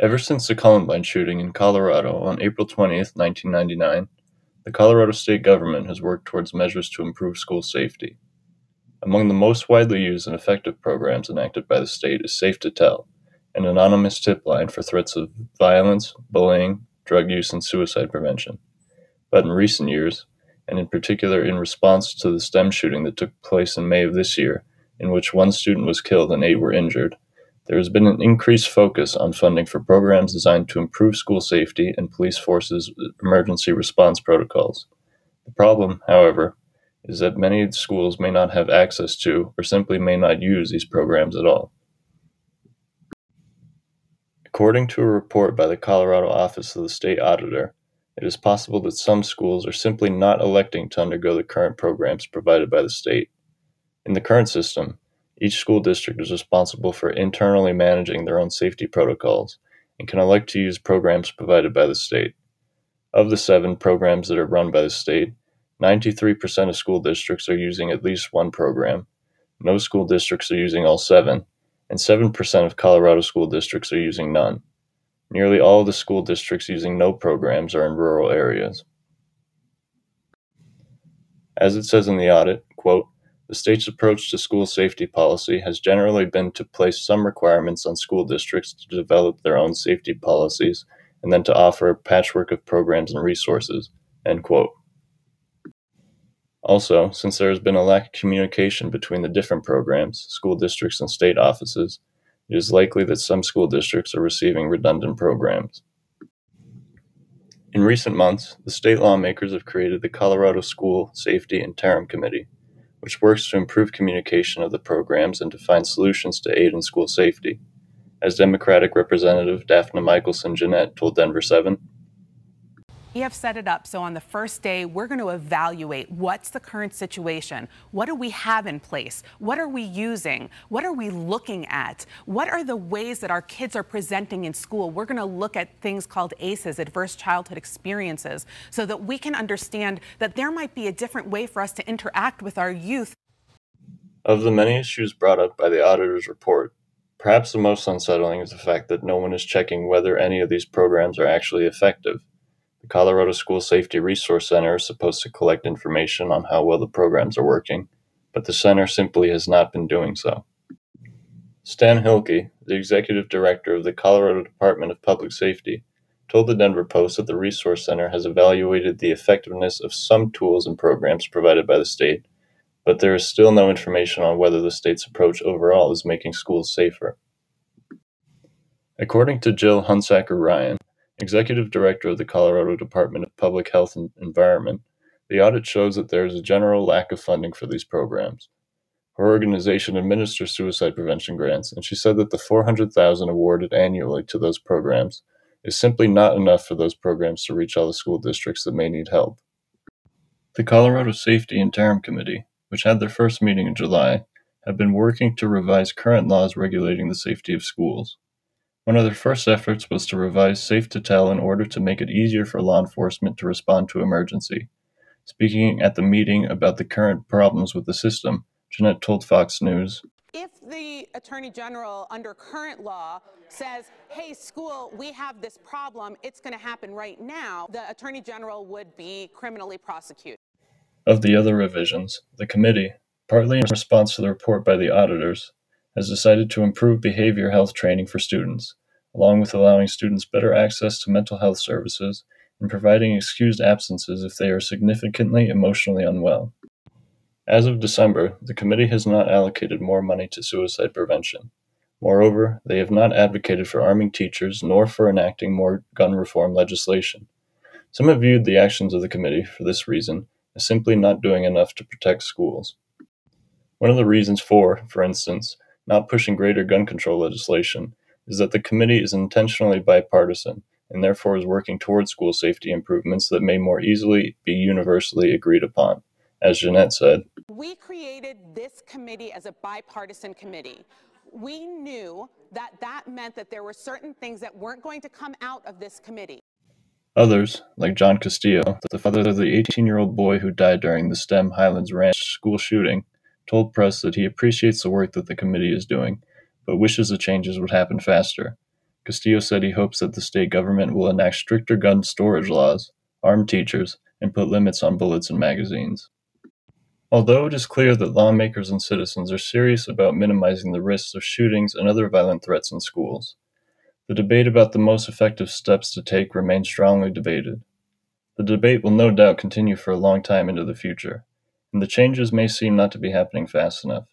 Ever since the Columbine shooting in Colorado on April 20, 1999, the Colorado state government has worked towards measures to improve school safety. Among the most widely used and effective programs enacted by the state is Safe to Tell, an anonymous tip line for threats of violence, bullying, drug use, and suicide prevention. But in recent years, and in particular in response to the STEM shooting that took place in May of this year, in which one student was killed and eight were injured, there has been an increased focus on funding for programs designed to improve school safety and police forces' emergency response protocols. The problem, however, is that many schools may not have access to or simply may not use these programs at all. According to a report by the Colorado Office of the State Auditor, it is possible that some schools are simply not electing to undergo the current programs provided by the state. In the current system, each school district is responsible for internally managing their own safety protocols and can elect to use programs provided by the state. Of the seven programs that are run by the state, 93% of school districts are using at least one program, no school districts are using all seven, and 7% of Colorado school districts are using none. Nearly all of the school districts using no programs are in rural areas. As it says in the audit, quote, the state's approach to school safety policy has generally been to place some requirements on school districts to develop their own safety policies and then to offer a patchwork of programs and resources. End quote. Also, since there has been a lack of communication between the different programs, school districts, and state offices, it is likely that some school districts are receiving redundant programs. In recent months, the state lawmakers have created the Colorado School Safety Interim Committee, which works to improve communication of the programs and to find solutions to aid in school safety. As Democratic Representative Dafna Michaelson Jenet told Denver 7, we have set it up so on the first day, we're going to evaluate what's the current situation. What do we have in place? What are we using? What are we looking at? What are the ways that our kids are presenting in school? We're going to look at things called ACEs, adverse childhood experiences, so that we can understand that there might be a different way for us to interact with our youth. Of the many issues brought up by the auditor's report, perhaps the most unsettling is the fact that no one is checking whether any of these programs are actually effective. The Colorado School Safety Resource Center is supposed to collect information on how well the programs are working, but the center simply has not been doing so. Stan Hilkey, the executive director of the Colorado Department of Public Safety, told the Denver Post that the Resource Center has evaluated the effectiveness of some tools and programs provided by the state, but there is still no information on whether the state's approach overall is making schools safer. According to Jill Hunsaker Ryan, Executive Director of the Colorado Department of Public Health and Environment, the audit shows that there is a general lack of funding for these programs. Her organization administers suicide prevention grants, and she said that the 400,000 awarded annually to those programs is simply not enough for those programs to reach all the school districts that may need help. The Colorado Safety Interim Committee, which had their first meeting in July, have been working to revise current laws regulating the safety of schools. One of their first efforts was to revise Safe to Tell in order to make it easier for law enforcement to respond to emergency. Speaking at the meeting about the current problems with the system, Jenet told Fox News If the Attorney General, under current law, says, hey, school, we have this problem, it's going to happen right now, the Attorney General would be criminally prosecuted. Of the other revisions, the committee, partly in response to the report by the auditors, has decided to improve behavior health training for students, along with allowing students better access to mental health services and providing excused absences if they are significantly emotionally unwell. As of December, the committee has not allocated more money to suicide prevention. Moreover, they have not advocated for arming teachers nor for enacting more gun reform legislation. Some have viewed the actions of the committee, for this reason, as simply not doing enough to protect schools. One of the reasons for, for instance, not pushing greater gun control legislation is that the committee is intentionally bipartisan and therefore is working towards school safety improvements that may more easily be universally agreed upon. As Jenet said, We created this committee as a bipartisan committee. We knew that that meant that there were certain things that weren't going to come out of this committee. Others, like John Castillo, the father of the 18 year old boy who died during the STEM Highlands Ranch school shooting, told press that he appreciates the work that the committee is doing, but wishes the changes would happen faster. Castillo said he hopes that the state government will enact stricter gun storage laws, arm teachers, and put limits on bullets and magazines. Although it is clear that lawmakers and citizens are serious about minimizing the risks of shootings and other violent threats in schools, the debate about the most effective steps to take remains strongly debated. The debate will no doubt continue for a long time into the future, and the changes may seem not to be happening fast enough.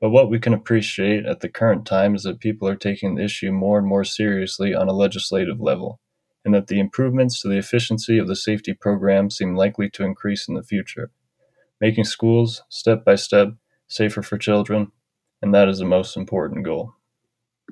But what we can appreciate at the current time is that people are taking the issue more and more seriously on a legislative level, and that the improvements to the efficiency of the safety program seem likely to increase in the future, making schools, step by step, safer for children, and that is the most important goal.